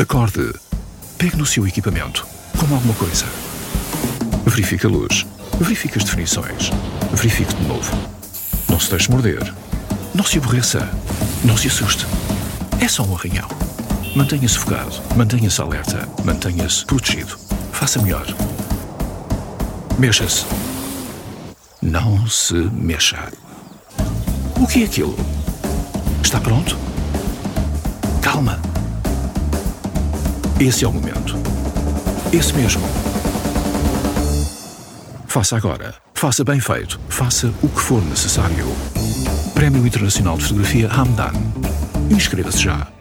Acorde. Pegue no seu equipamento, como alguma coisa. Verifique a luz. Verifique as definições. Verifique de novo. Não se deixe morder. Não se aborreça. Não se assuste. É só um arranhão. Mantenha-se focado. Mantenha-se alerta. Mantenha-se protegido. Faça melhor. Mexa-se. Não se mexa. O que é aquilo? Está pronto? Calma. Esse é o momento. Esse mesmo. Faça agora. Faça bem feito. Faça o que for necessário. Prémio Internacional de Fotografia Hamdan. Inscreva-se já.